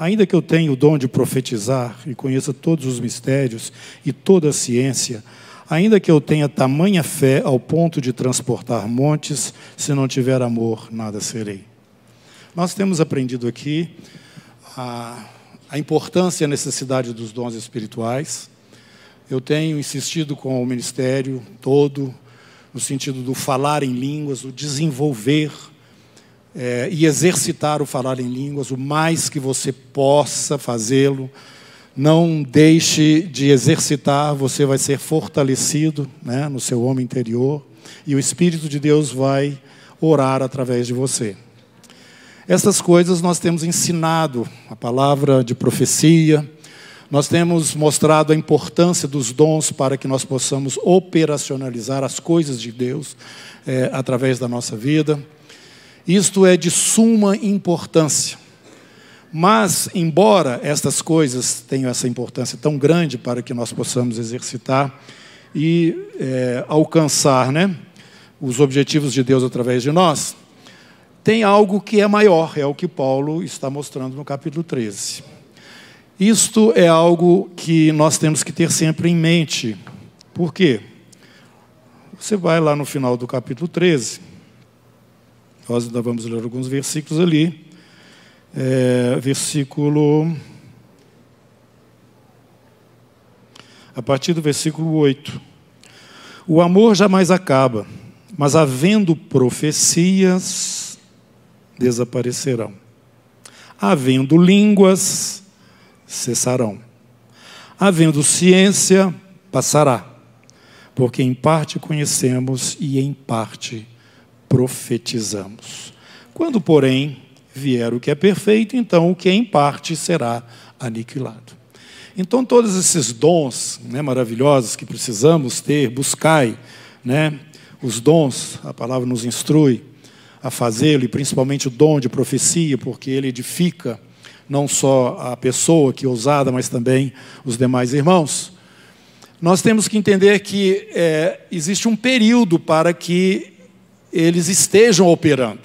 Ainda que eu tenha o dom de profetizar e conheça todos os mistérios e toda a ciência, ainda que eu tenha tamanha fé ao ponto de transportar montes, se não tiver amor, nada serei. Nós temos aprendido aqui a, a importância e a necessidade dos dons espirituais. Eu tenho insistido com o ministério todo, no sentido do falar em línguas, o desenvolver é, e exercitar o falar em línguas, o mais que você possa fazê-lo. Não deixe de exercitar, você vai ser fortalecido né, no seu homem interior e o Espírito de Deus vai orar através de você. Essas coisas nós temos ensinado, a palavra de profecia, nós temos mostrado a importância dos dons para que nós possamos operacionalizar as coisas de Deus é, através da nossa vida. Isto é de suma importância. Mas, embora estas coisas tenham essa importância tão grande para que nós possamos exercitar e é, alcançar né, os objetivos de Deus através de nós, tem algo que é maior, é o que Paulo está mostrando no capítulo 13. Isto é algo que nós temos que ter sempre em mente. Por quê? Você vai lá no final do capítulo 13, nós ainda vamos ler alguns versículos ali. É, versículo. A partir do versículo 8. O amor jamais acaba, mas havendo profecias, desaparecerão. Havendo línguas, cessarão. Havendo ciência, passará. Porque em parte conhecemos e em parte profetizamos. Quando, porém, vier o que é perfeito, então o que é em parte será aniquilado. Então, todos esses dons né, maravilhosos que precisamos ter, buscai, né, os dons, a palavra nos instrui a fazê-lo, e principalmente o dom de profecia, porque ele edifica não só a pessoa que é ousada, mas também os demais irmãos. Nós temos que entender que é, existe um período para que eles estejam operando.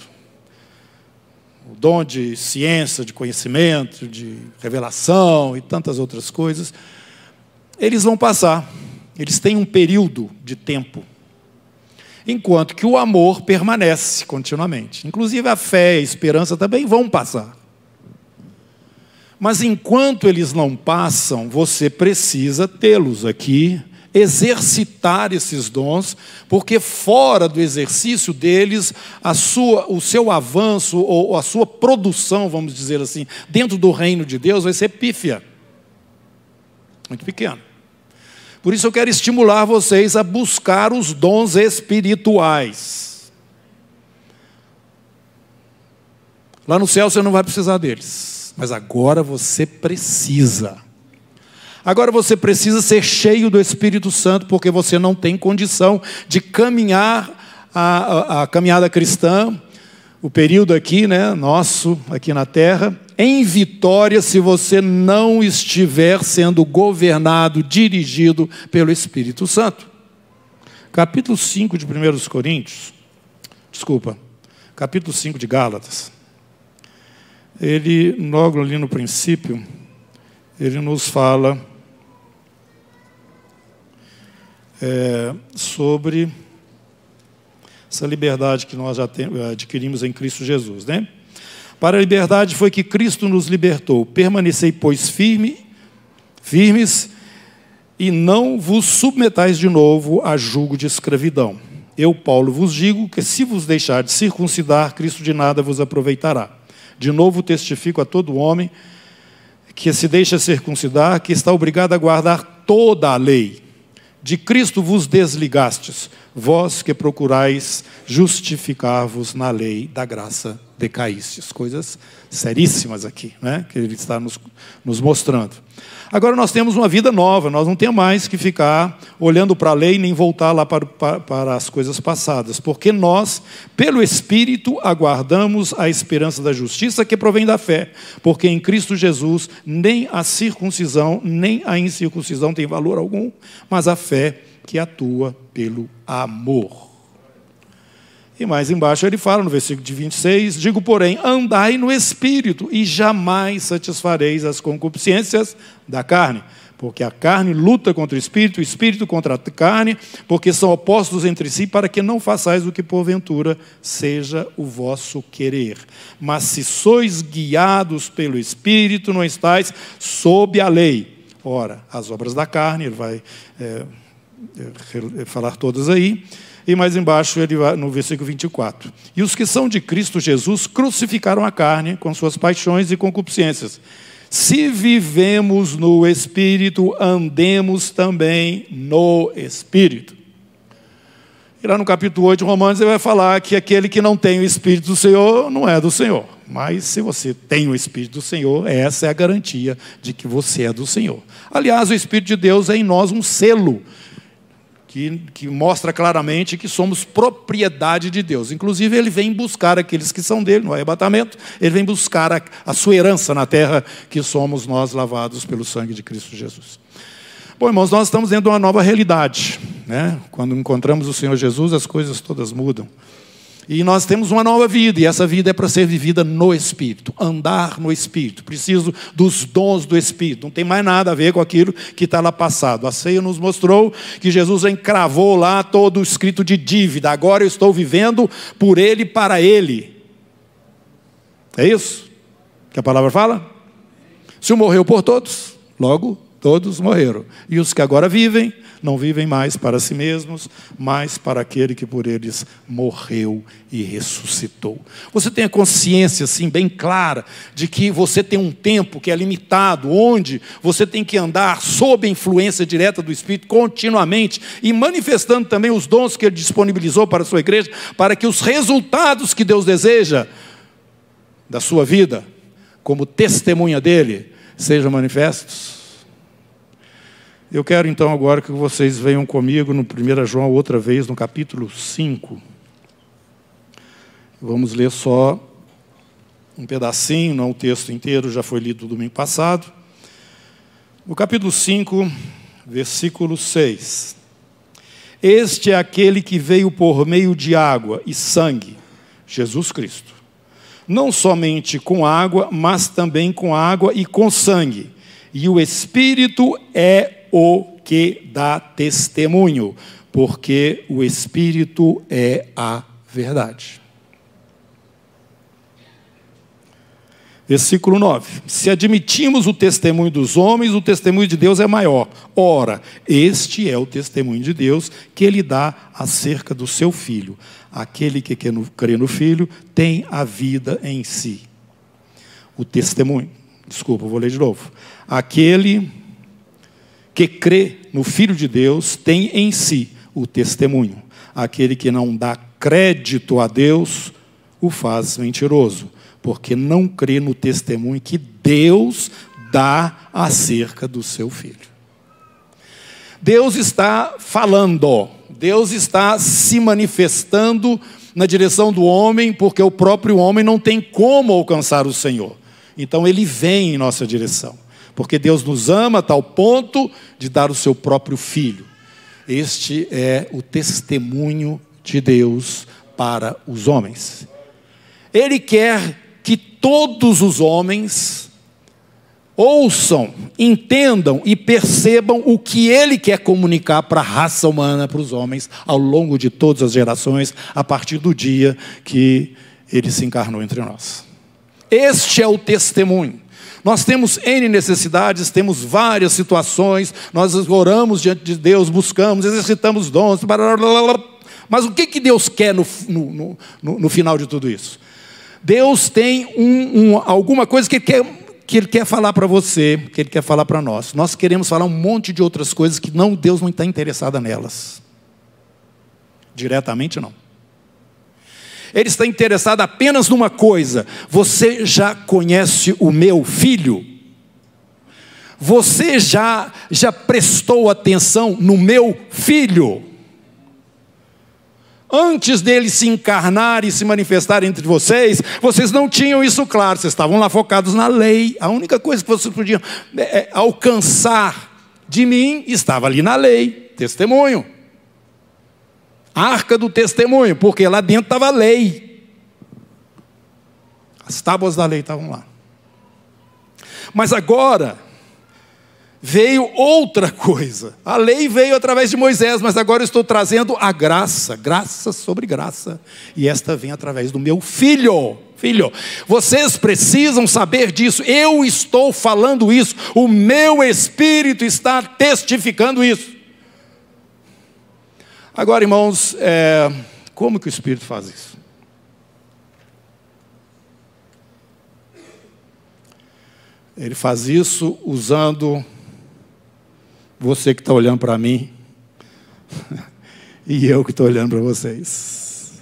O dom de ciência, de conhecimento, de revelação e tantas outras coisas, eles vão passar. Eles têm um período de tempo. Enquanto que o amor permanece continuamente. Inclusive a fé e a esperança também vão passar. Mas enquanto eles não passam, você precisa tê-los aqui exercitar esses dons, porque fora do exercício deles, a sua, o seu avanço ou a sua produção, vamos dizer assim, dentro do reino de Deus vai ser pífia. Muito pequeno. Por isso eu quero estimular vocês a buscar os dons espirituais. Lá no céu você não vai precisar deles, mas agora você precisa. Agora você precisa ser cheio do Espírito Santo, porque você não tem condição de caminhar a, a, a caminhada cristã, o período aqui, né, nosso, aqui na terra, em vitória, se você não estiver sendo governado, dirigido pelo Espírito Santo. Capítulo 5 de 1 Coríntios, desculpa, capítulo 5 de Gálatas, ele, logo ali no princípio, ele nos fala é, sobre essa liberdade que nós já adquirimos em Cristo Jesus, né? Para a liberdade foi que Cristo nos libertou. Permanecei, pois, firme, firmes e não vos submetais de novo a julgo de escravidão. Eu, Paulo, vos digo que se vos deixar de circuncidar, Cristo de nada vos aproveitará. De novo testifico a todo homem que se deixa circuncidar, que está obrigado a guardar toda a lei. De Cristo vos desligastes, vós que procurais justificar-vos na lei da graça decaístes. Coisas seríssimas aqui, né? que ele está nos, nos mostrando. Agora nós temos uma vida nova, nós não temos mais que ficar olhando para a lei nem voltar lá para, para, para, as coisas passadas, porque nós, pelo Espírito, aguardamos a esperança da justiça que provém da fé, porque em Cristo Jesus nem a circuncisão nem a incircuncisão tem valor algum, mas a fé que atua pelo amor. E mais embaixo ele fala no versículo de 26: Digo, porém, andai no espírito, e jamais satisfareis as concupiscências da carne. Porque a carne luta contra o espírito, o espírito contra a carne, porque são opostos entre si, para que não façais o que porventura seja o vosso querer. Mas se sois guiados pelo espírito, não estáis sob a lei. Ora, as obras da carne, ele vai é, falar todas aí. E mais embaixo, ele vai, no versículo 24: E os que são de Cristo Jesus crucificaram a carne com suas paixões e concupiscências. Se vivemos no Espírito, andemos também no Espírito. E lá no capítulo 8 de Romanos, ele vai falar que aquele que não tem o Espírito do Senhor não é do Senhor. Mas se você tem o Espírito do Senhor, essa é a garantia de que você é do Senhor. Aliás, o Espírito de Deus é em nós um selo que, que, mostra claramente que somos propriedade de Deus. Inclusive, ele vem buscar aqueles que são dele no arrebatamento, ele vem buscar a, a sua herança na terra, que somos nós lavados pelo sangue de Cristo Jesus. Bom, irmãos, nós estamos dentro de uma nova realidade. Né? Quando encontramos o Senhor Jesus, as coisas todas mudam. E nós temos uma nova vida, e essa vida é para ser vivida no Espírito, andar no Espírito. Preciso dos dons do Espírito, não tem mais nada a ver com aquilo que está lá passado. A ceia nos mostrou que Jesus encravou lá todo o escrito de dívida, agora eu estou vivendo por Ele e para Ele. É isso que a palavra fala? Se o morreu por todos, logo todos morreram. E os que agora vivem, não vivem mais para si mesmos, mas para aquele que por eles morreu e ressuscitou. Você tem a consciência, assim, bem clara, de que você tem um tempo que é limitado, onde você tem que andar sob a influência direta do Espírito continuamente e manifestando também os dons que Ele disponibilizou para a sua igreja, para que os resultados que Deus deseja da sua vida, como testemunha dele, sejam manifestos. Eu quero então agora que vocês venham comigo no 1 João outra vez, no capítulo 5. Vamos ler só um pedacinho, não o texto inteiro, já foi lido domingo passado. No capítulo 5, versículo 6. Este é aquele que veio por meio de água e sangue, Jesus Cristo. Não somente com água, mas também com água e com sangue. E o Espírito é o que dá testemunho, porque o Espírito é a verdade. Versículo 9: Se admitimos o testemunho dos homens, o testemunho de Deus é maior. Ora, este é o testemunho de Deus que ele dá acerca do seu filho. Aquele que crê no filho tem a vida em si. O testemunho. Desculpa, vou ler de novo. Aquele que crê no Filho de Deus tem em si o testemunho. Aquele que não dá crédito a Deus o faz mentiroso, porque não crê no testemunho que Deus dá acerca do seu filho. Deus está falando, Deus está se manifestando na direção do homem, porque o próprio homem não tem como alcançar o Senhor. Então ele vem em nossa direção porque Deus nos ama a tal ponto de dar o seu próprio filho. Este é o testemunho de Deus para os homens. Ele quer que todos os homens ouçam, entendam e percebam o que ele quer comunicar para a raça humana, para os homens, ao longo de todas as gerações, a partir do dia que ele se encarnou entre nós. Este é o testemunho. Nós temos N necessidades, temos várias situações, nós oramos diante de Deus, buscamos, exercitamos dons, blá, blá, blá, mas o que, que Deus quer no, no, no, no final de tudo isso? Deus tem um, um, alguma coisa que ele quer, que ele quer falar para você, que Ele quer falar para nós. Nós queremos falar um monte de outras coisas que não Deus não está interessado nelas. Diretamente não. Ele está interessado apenas numa coisa: você já conhece o meu filho? Você já já prestou atenção no meu filho? Antes dele se encarnar e se manifestar entre vocês, vocês não tinham isso claro, vocês estavam lá focados na lei. A única coisa que vocês podiam é, é alcançar de mim estava ali na lei, testemunho. Arca do testemunho, porque lá dentro estava a lei. As tábuas da lei estavam lá. Mas agora, veio outra coisa. A lei veio através de Moisés, mas agora estou trazendo a graça, graça sobre graça. E esta vem através do meu filho. Filho, vocês precisam saber disso. Eu estou falando isso. O meu espírito está testificando isso. Agora, irmãos, é, como que o espírito faz isso? Ele faz isso usando você que está olhando para mim e eu que estou olhando para vocês.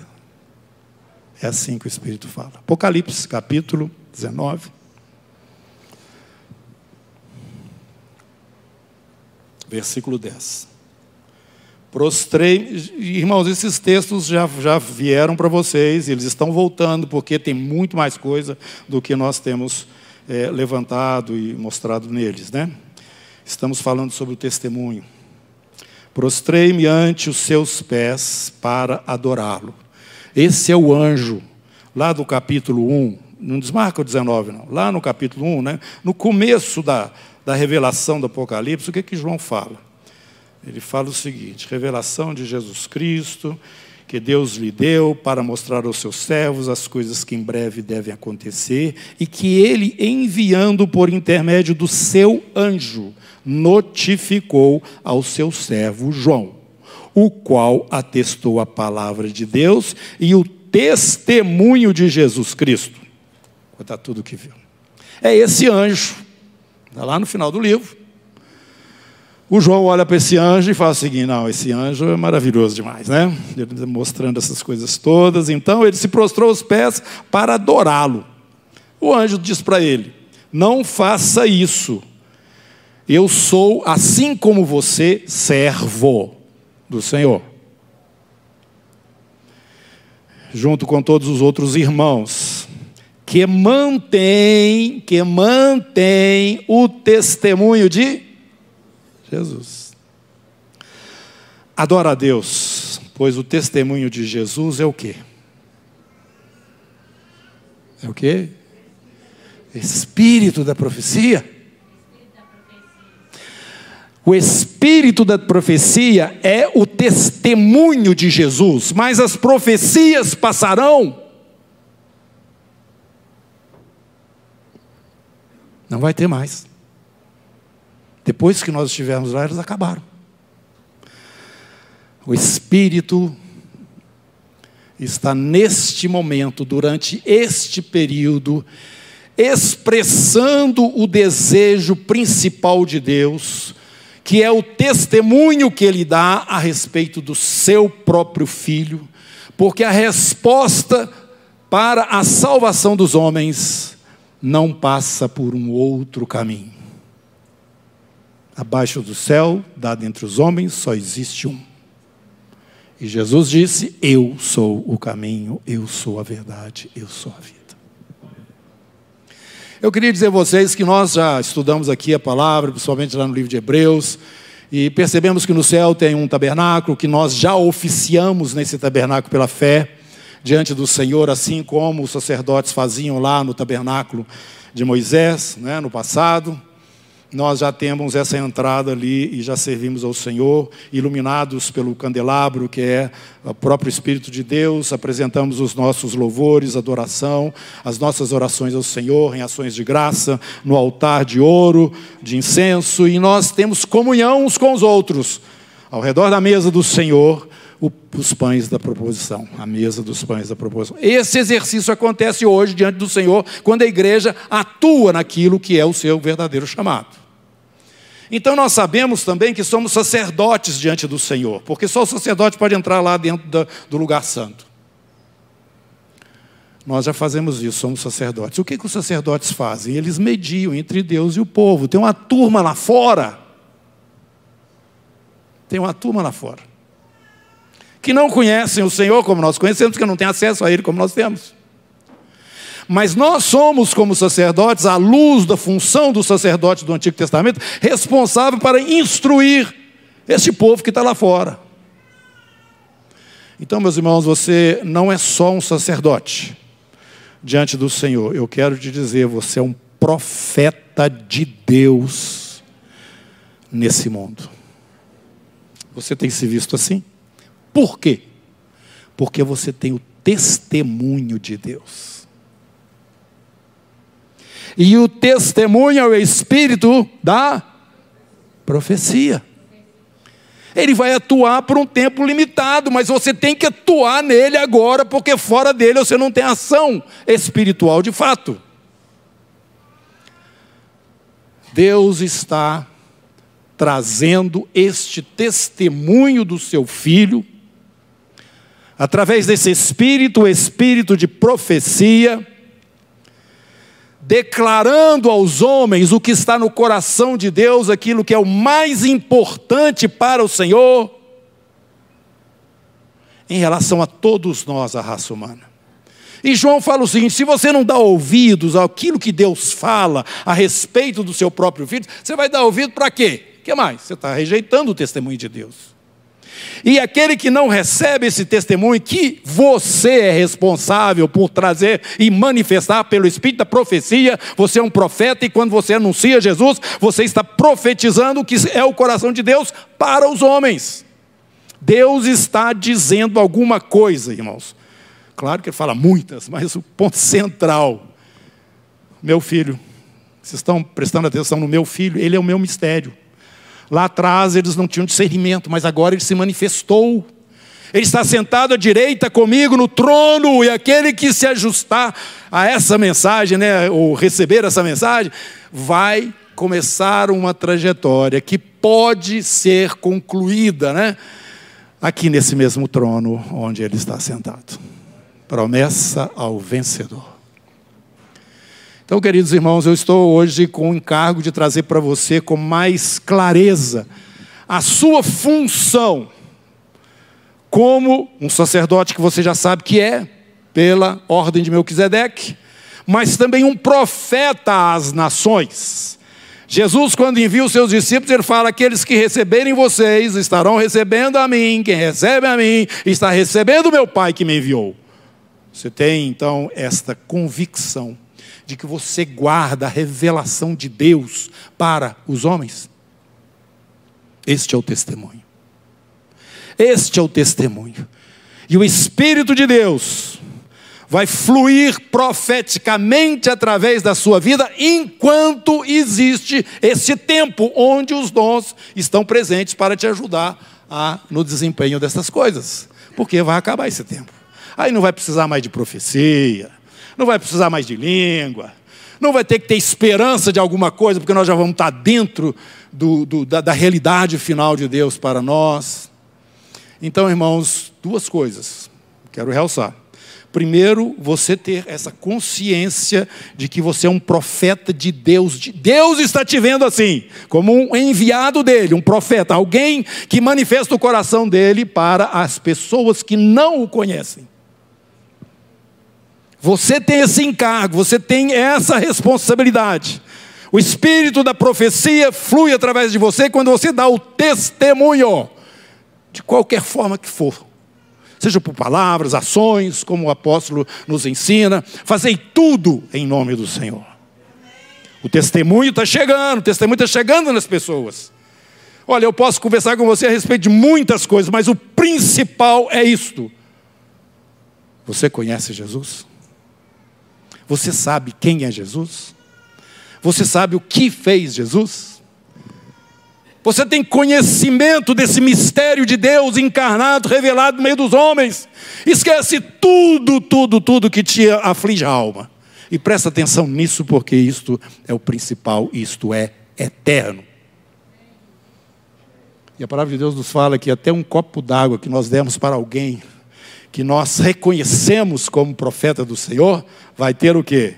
É assim que o Espírito fala. Apocalipse, capítulo 19. Versículo 10. Prostrei, irmãos, esses textos já, já vieram para vocês, eles estão voltando, porque tem muito mais coisa do que nós temos é, levantado e mostrado neles, né? Estamos falando sobre o testemunho. Prostrei-me ante os seus pés para adorá-lo. Esse é o anjo, lá do capítulo 1, não desmarca o 19, não. Lá no capítulo 1, né, no começo da, da revelação do Apocalipse, o que, que João fala? Ele fala o seguinte: revelação de Jesus Cristo, que Deus lhe deu para mostrar aos seus servos as coisas que em breve devem acontecer, e que ele, enviando por intermédio do seu anjo, notificou ao seu servo João, o qual atestou a palavra de Deus e o testemunho de Jesus Cristo. Está tudo que viu. É esse anjo, está lá no final do livro. O João olha para esse anjo e fala o seguinte: não, esse anjo é maravilhoso demais, né? Ele mostrando essas coisas todas. Então ele se prostrou aos pés para adorá-lo. O anjo diz para ele: não faça isso eu sou, assim como você, servo do Senhor. Junto com todos os outros irmãos, que mantém, que mantém o testemunho de Jesus. Adora a Deus, pois o testemunho de Jesus é o quê? É o quê? Espírito da profecia. O espírito da profecia é o testemunho de Jesus, mas as profecias passarão. Não vai ter mais. Depois que nós estivermos lá, elas acabaram. O Espírito está neste momento, durante este período, expressando o desejo principal de Deus que é o testemunho que ele dá a respeito do seu próprio filho, porque a resposta para a salvação dos homens não passa por um outro caminho. Abaixo do céu, dado entre os homens, só existe um. E Jesus disse: Eu sou o caminho, eu sou a verdade, eu sou a vida. Eu queria dizer a vocês que nós já estudamos aqui a palavra, principalmente lá no livro de Hebreus, e percebemos que no céu tem um tabernáculo, que nós já oficiamos nesse tabernáculo pela fé diante do Senhor, assim como os sacerdotes faziam lá no tabernáculo de Moisés, né, no passado nós já temos essa entrada ali e já servimos ao Senhor, iluminados pelo candelabro, que é o próprio Espírito de Deus, apresentamos os nossos louvores, adoração, as nossas orações ao Senhor em ações de graça, no altar de ouro, de incenso, e nós temos comunhão uns com os outros, ao redor da mesa do Senhor, os pães da proposição, a mesa dos pães da proposição. Esse exercício acontece hoje diante do Senhor, quando a igreja atua naquilo que é o seu verdadeiro chamado. Então nós sabemos também que somos sacerdotes diante do Senhor, porque só o sacerdote pode entrar lá dentro do lugar santo. Nós já fazemos isso, somos sacerdotes. O que, que os sacerdotes fazem? Eles mediam entre Deus e o povo. Tem uma turma lá fora. Tem uma turma lá fora. Que não conhecem o Senhor como nós conhecemos, que não têm acesso a Ele como nós temos. Mas nós somos, como sacerdotes, à luz da função do sacerdote do Antigo Testamento, responsável para instruir este povo que está lá fora. Então, meus irmãos, você não é só um sacerdote diante do Senhor. Eu quero te dizer, você é um profeta de Deus nesse mundo. Você tem se visto assim? Por quê? Porque você tem o testemunho de Deus. E o testemunho é o espírito da profecia. Ele vai atuar por um tempo limitado, mas você tem que atuar nele agora, porque fora dele você não tem ação espiritual de fato. Deus está trazendo este testemunho do seu filho, através desse espírito, o espírito de profecia, declarando aos homens o que está no coração de Deus, aquilo que é o mais importante para o Senhor, em relação a todos nós, a raça humana. E João fala o seguinte: se você não dá ouvidos àquilo que Deus fala a respeito do seu próprio filho, você vai dar ouvido para quê? O que mais? Você está rejeitando o testemunho de Deus. E aquele que não recebe esse testemunho, que você é responsável por trazer e manifestar pelo Espírito da profecia, você é um profeta e quando você anuncia Jesus, você está profetizando o que é o coração de Deus para os homens. Deus está dizendo alguma coisa, irmãos. Claro que ele fala muitas, mas o ponto central, meu filho, vocês estão prestando atenção no meu filho, ele é o meu mistério. Lá atrás eles não tinham discernimento, mas agora ele se manifestou. Ele está sentado à direita comigo no trono, e aquele que se ajustar a essa mensagem, né, ou receber essa mensagem, vai começar uma trajetória que pode ser concluída, né, aqui nesse mesmo trono onde ele está sentado. Promessa ao vencedor. Então, queridos irmãos, eu estou hoje com o encargo de trazer para você com mais clareza a sua função como um sacerdote que você já sabe que é, pela ordem de Melquisedeque, mas também um profeta às nações. Jesus, quando envia os seus discípulos, ele fala: aqueles que receberem vocês estarão recebendo a mim, quem recebe a mim está recebendo o meu Pai que me enviou. Você tem então esta convicção de que você guarda a revelação de Deus para os homens? Este é o testemunho. Este é o testemunho. E o Espírito de Deus vai fluir profeticamente através da sua vida enquanto existe esse tempo onde os dons estão presentes para te ajudar a, no desempenho dessas coisas. Porque vai acabar esse tempo. Aí não vai precisar mais de profecia, não vai precisar mais de língua, não vai ter que ter esperança de alguma coisa, porque nós já vamos estar dentro do, do, da, da realidade final de Deus para nós. Então, irmãos, duas coisas, quero realçar. Primeiro, você ter essa consciência de que você é um profeta de Deus. Deus está te vendo assim, como um enviado dele, um profeta, alguém que manifesta o coração dele para as pessoas que não o conhecem. Você tem esse encargo, você tem essa responsabilidade. O espírito da profecia flui através de você quando você dá o testemunho, de qualquer forma que for. Seja por palavras, ações, como o apóstolo nos ensina, fazei tudo em nome do Senhor. O testemunho está chegando, o testemunho está chegando nas pessoas. Olha, eu posso conversar com você a respeito de muitas coisas, mas o principal é isto. Você conhece Jesus? Você sabe quem é Jesus? Você sabe o que fez Jesus? Você tem conhecimento desse mistério de Deus encarnado, revelado no meio dos homens. Esquece tudo, tudo, tudo que te aflige a alma. E presta atenção nisso, porque isto é o principal, isto é eterno. E a palavra de Deus nos fala que até um copo d'água que nós demos para alguém que nós reconhecemos como profeta do Senhor, vai ter o que?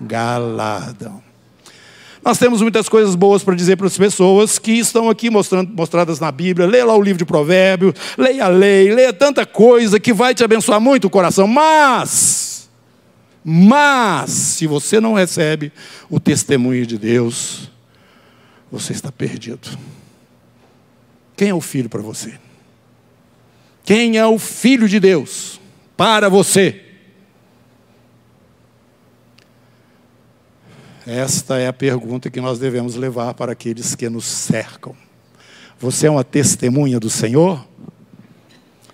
Galardão. Nós temos muitas coisas boas para dizer para as pessoas que estão aqui mostrando, mostradas na Bíblia. Leia lá o livro de Provérbios, leia a lei, leia tanta coisa que vai te abençoar muito o coração. Mas, mas, se você não recebe o testemunho de Deus, você está perdido. Quem é o filho para você? Quem é o Filho de Deus para você? Esta é a pergunta que nós devemos levar para aqueles que nos cercam. Você é uma testemunha do Senhor?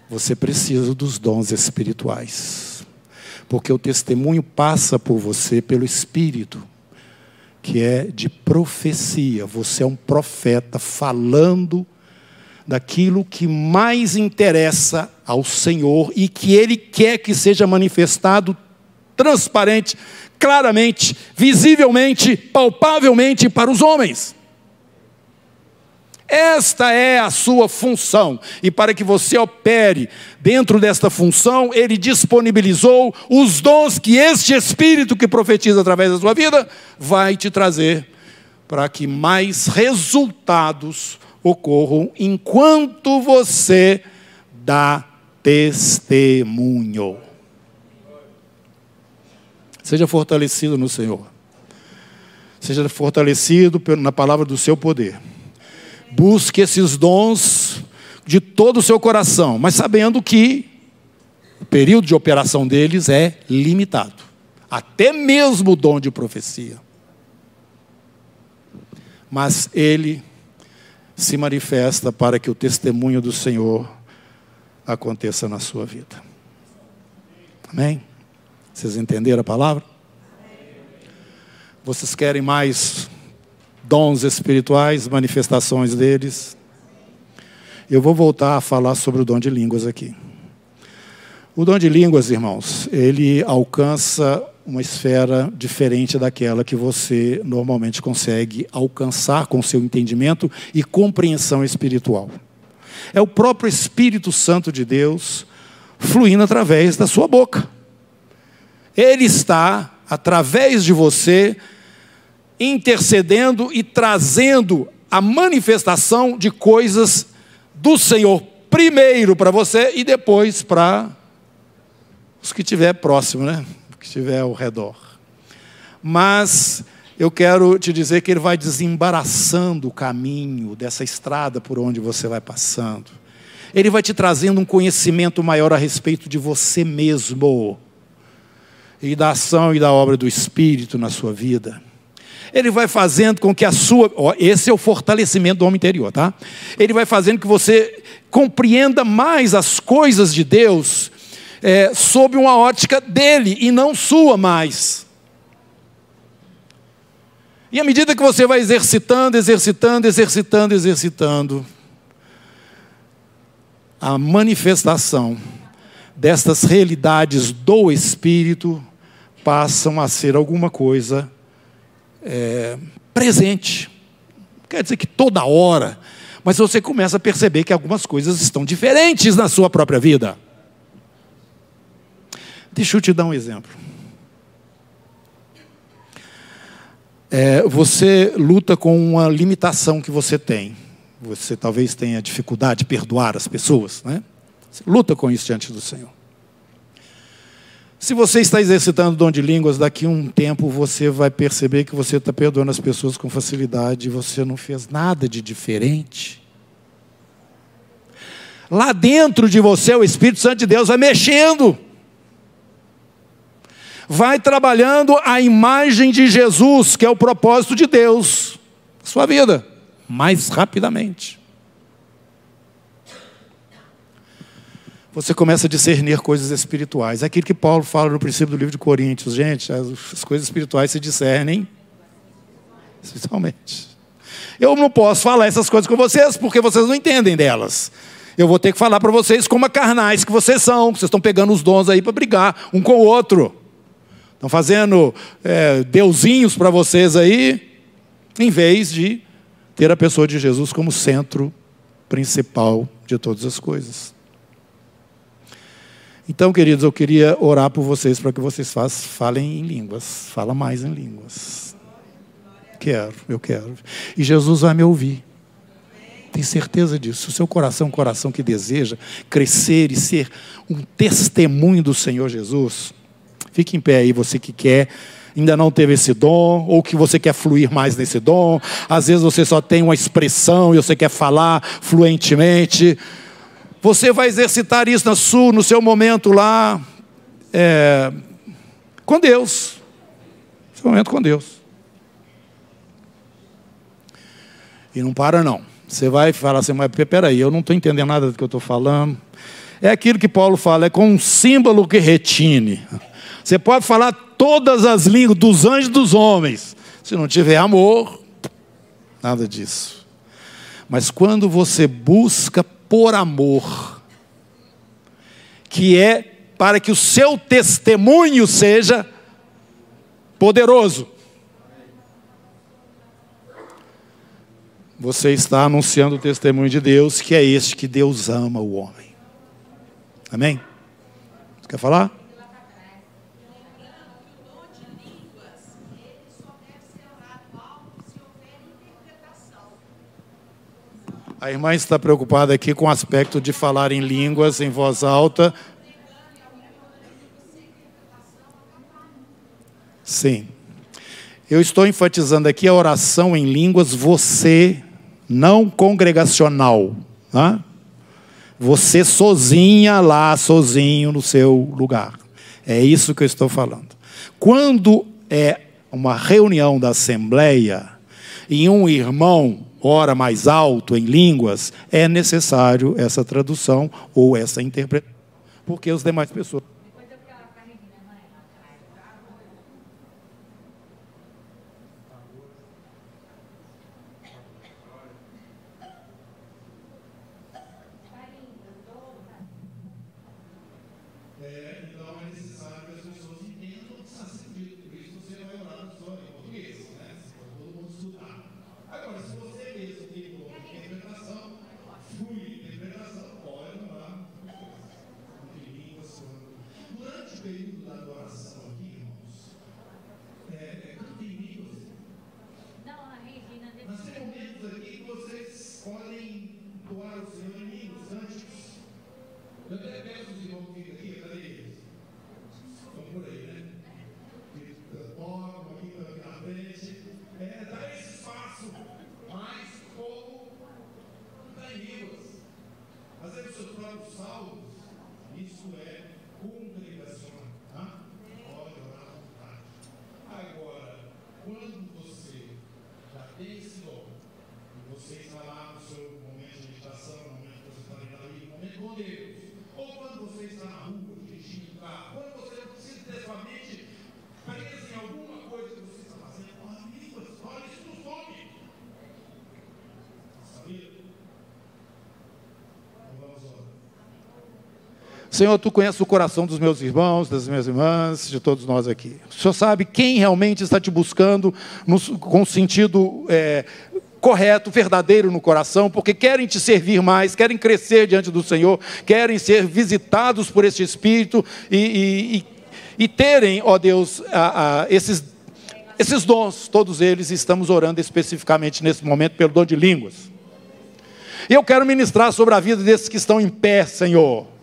Você precisa dos dons espirituais. Porque o testemunho passa por você pelo Espírito, que é de profecia. Você é um profeta falando daquilo que mais interessa ao Senhor e que Ele quer que seja manifestado transparente, claramente, visivelmente, palpavelmente para os homens. Esta é a sua função, e para que você opere dentro desta função, ele disponibilizou os dons que este Espírito que profetiza através da sua vida vai te trazer, para que mais resultados ocorram enquanto você dá testemunho. Seja fortalecido no Senhor. Seja fortalecido na palavra do seu poder. Busque esses dons de todo o seu coração, mas sabendo que o período de operação deles é limitado. Até mesmo o dom de profecia. Mas ele se manifesta para que o testemunho do Senhor aconteça na sua vida. Amém? Vocês entenderam a palavra? Vocês querem mais dons espirituais, manifestações deles? Eu vou voltar a falar sobre o dom de línguas aqui. O dom de línguas, irmãos, ele alcança uma esfera diferente daquela que você normalmente consegue alcançar com seu entendimento e compreensão espiritual. É o próprio Espírito Santo de Deus fluindo através da sua boca. Ele está, através de você, intercedendo e trazendo a manifestação de coisas do Senhor, primeiro para você e depois para os que estiver próximo, né? Que estiver ao redor. Mas eu quero te dizer que ele vai desembaraçando o caminho dessa estrada por onde você vai passando. Ele vai te trazendo um conhecimento maior a respeito de você mesmo e da ação e da obra do Espírito na sua vida. Ele vai fazendo com que a sua. Ó, esse é o fortalecimento do homem interior, tá? Ele vai fazendo que você compreenda mais as coisas de Deus é, sob uma ótica dele e não sua mais. E à medida que você vai exercitando, exercitando, exercitando, exercitando, a manifestação destas realidades do Espírito passam a ser alguma coisa é, presente. Quer dizer que toda hora, mas você começa a perceber que algumas coisas estão diferentes na sua própria vida. Deixa eu te dar um exemplo. É, você luta com uma limitação que você tem. Você talvez tenha dificuldade de perdoar as pessoas, né? Você luta com isso diante do Senhor. Se você está exercitando o dom de línguas, daqui a um tempo você vai perceber que você está perdoando as pessoas com facilidade e você não fez nada de diferente. Lá dentro de você, o Espírito Santo de Deus vai mexendo vai trabalhando a imagem de Jesus, que é o propósito de Deus, sua vida, mais rapidamente. Você começa a discernir coisas espirituais. É aquilo que Paulo fala no princípio do livro de Coríntios. Gente, as coisas espirituais se discernem espiritualmente. Eu não posso falar essas coisas com vocês porque vocês não entendem delas. Eu vou ter que falar para vocês como a carnais que vocês são. Vocês estão pegando os dons aí para brigar um com o outro. Estão fazendo é, deusinhos para vocês aí, em vez de ter a pessoa de Jesus como centro principal de todas as coisas. Então, queridos, eu queria orar por vocês para que vocês falem em línguas. Fala mais em línguas. Quero, eu quero. E Jesus vai me ouvir. Tem certeza disso. O seu coração coração que deseja crescer e ser um testemunho do Senhor Jesus. Fique em pé aí, você que quer ainda não teve esse dom, ou que você quer fluir mais nesse dom. Às vezes você só tem uma expressão e você quer falar fluentemente. Você vai exercitar isso na sua, no seu momento lá, é, com Deus. Seu momento com Deus. E não para, não. Você vai falar assim, mas peraí, eu não estou entendendo nada do que eu estou falando. É aquilo que Paulo fala, é com um símbolo que retine. Você pode falar todas as línguas dos anjos e dos homens. Se não tiver amor, nada disso. Mas quando você busca por amor, que é para que o seu testemunho seja poderoso. Você está anunciando o testemunho de Deus, que é este que Deus ama o homem. Amém? Quer falar? A irmã está preocupada aqui com o aspecto de falar em línguas em voz alta. Sim. Eu estou enfatizando aqui a oração em línguas, você, não congregacional. Tá? Você sozinha lá, sozinho no seu lugar. É isso que eu estou falando. Quando é uma reunião da Assembleia e um irmão ora mais alto em línguas, é necessário essa tradução ou essa interpretação, porque as demais pessoas Senhor, tu conheces o coração dos meus irmãos, das minhas irmãs, de todos nós aqui. O Senhor sabe quem realmente está te buscando no, com sentido é, correto, verdadeiro no coração, porque querem te servir mais, querem crescer diante do Senhor, querem ser visitados por este Espírito e, e, e, terem, ó Deus, a, a, esses, esses dons, todos eles, estamos orando especificamente nesse momento pelo dom de línguas. E eu quero ministrar sobre a vida desses que estão em pé, Senhor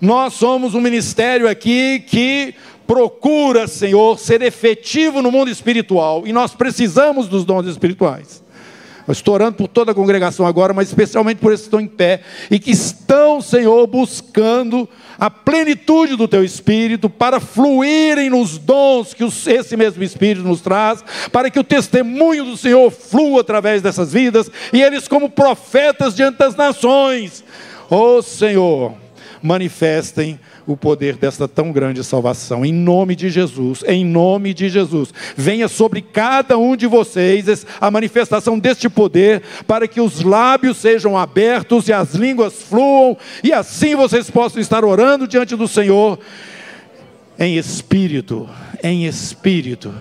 nós somos um ministério aqui que procura, Senhor, ser efetivo no mundo espiritual e nós precisamos dos dons espirituais. Estou orando por toda a congregação agora, mas especialmente por esses que estão em pé e que estão, Senhor, buscando a plenitude do Teu Espírito para fluírem nos dons que esse mesmo Espírito nos traz, para que o testemunho do Senhor flua através dessas vidas e eles, como profetas diante das nações, ó oh, Senhor manifestem o poder desta tão grande salvação. Em nome de Jesus, em nome de Jesus. Venha sobre cada um de vocês a manifestação deste poder, para que os lábios sejam abertos e as línguas fluam, e assim vocês possam estar orando diante do Senhor em espírito, em espírito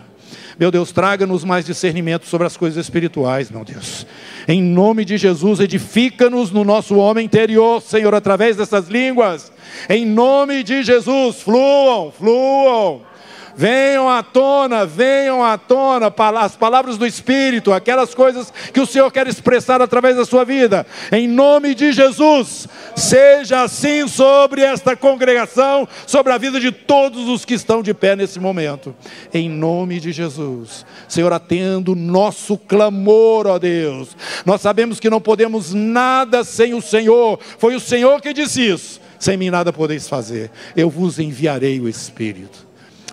meu Deus, traga-nos mais discernimento sobre as coisas espirituais, meu Deus. Em nome de Jesus, edifica-nos no nosso homem interior, Senhor, através dessas línguas. Em nome de Jesus, fluam, fluam. Venham à tona, venham à tona as palavras do Espírito, aquelas coisas que o Senhor quer expressar através da sua vida. Em nome de Jesus, seja assim sobre esta congregação, sobre a vida de todos os que estão de pé nesse momento. Em nome de Jesus. Senhor, atendo nosso clamor, ó Deus. Nós sabemos que não podemos nada sem o Senhor. Foi o Senhor que disse isso. Sem mim nada podeis fazer. Eu vos enviarei o Espírito.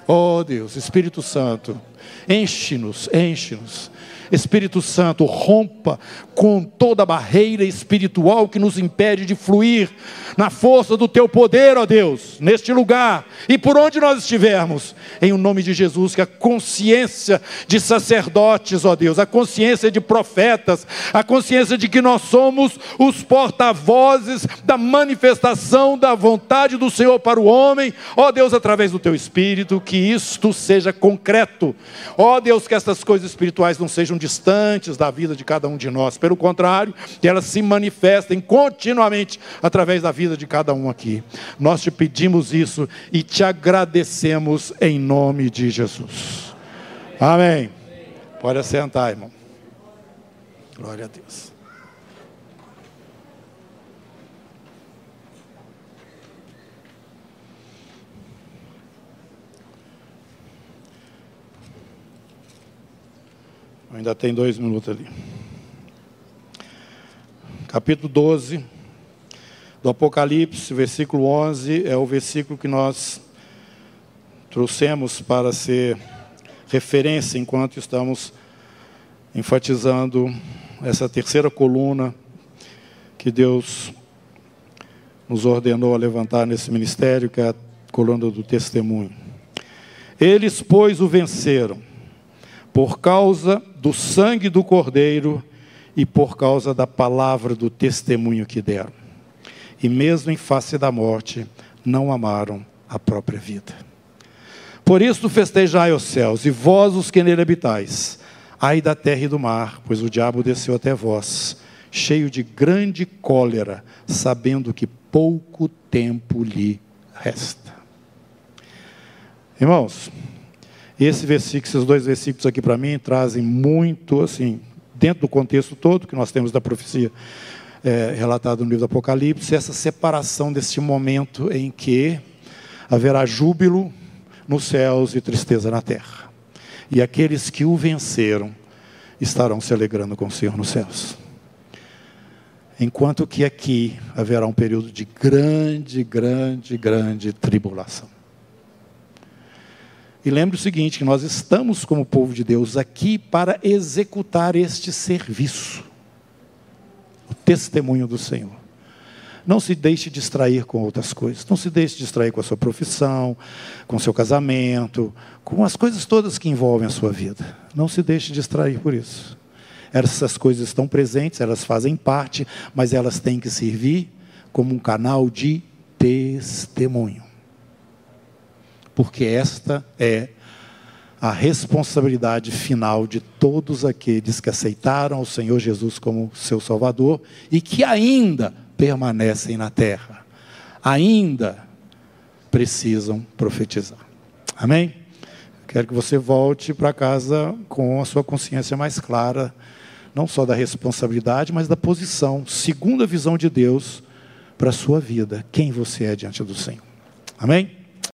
Oh Deus, Espírito Santo, enche-nos, enche-nos. Espírito Santo, rompa com toda a barreira espiritual que nos impede de fluir na força do teu poder, ó Deus, neste lugar e por onde nós estivermos, em o nome de Jesus, que a consciência de sacerdotes, ó Deus, a consciência de profetas, a consciência de que nós somos os porta-vozes da manifestação da vontade do Senhor para o homem, ó Deus, através do teu Espírito, que isto seja concreto, ó Deus, que essas coisas espirituais não sejam distantes da vida de cada um de nós, pelo contrário, que elas se manifestem continuamente através da vida de cada um aqui. Nós te pedimos isso e te agradecemos em nome de Jesus. Amém. Pode assentar, irmão. Glória a Deus. Ainda tem dois minutos ali. Capítulo 12 do Apocalipse, versículo 11, é o versículo que nós trouxemos para ser referência enquanto estamos enfatizando essa terceira coluna que Deus nos ordenou a levantar nesse ministério, que é a coluna do testemunho. Eles, pois, o venceram por causa do sangue do Cordeiro e por causa da palavra do testemunho que deram. E mesmo em face da morte, não amaram a própria vida. Por isso festejai os céus, e vós os que nele habitais, ai da terra e do mar, pois o diabo desceu até vós, cheio de grande cólera, sabendo que pouco tempo lhe resta. Irmãos, esse versículo, esses dois versículos aqui para mim trazem muito, assim, dentro do contexto todo que nós temos da profecia é, relatada no livro do Apocalipse, essa separação desse momento em que haverá júbilo nos céus e tristeza na terra. E aqueles que o venceram estarão se alegrando com o Senhor nos céus. Enquanto que aqui haverá um período de grande, grande, grande tribulação. E lembre o seguinte: que nós estamos, como povo de Deus, aqui para executar este serviço o testemunho do Senhor. Não se deixe distrair com outras coisas. Não se deixe distrair com a sua profissão, com o seu casamento, com as coisas todas que envolvem a sua vida. Não se deixe distrair por isso. Essas coisas estão presentes, elas fazem parte, mas elas têm que servir como um canal de testemunho porque esta é a responsabilidade final de todos aqueles que aceitaram o Senhor Jesus como seu Salvador e que ainda permanecem na terra, ainda precisam profetizar. Amém? Quero que você volte para casa com a sua consciência mais clara, não só da responsabilidade, mas da posição, segundo a visão de Deus, para a sua vida, quem você é diante do Senhor. Amém?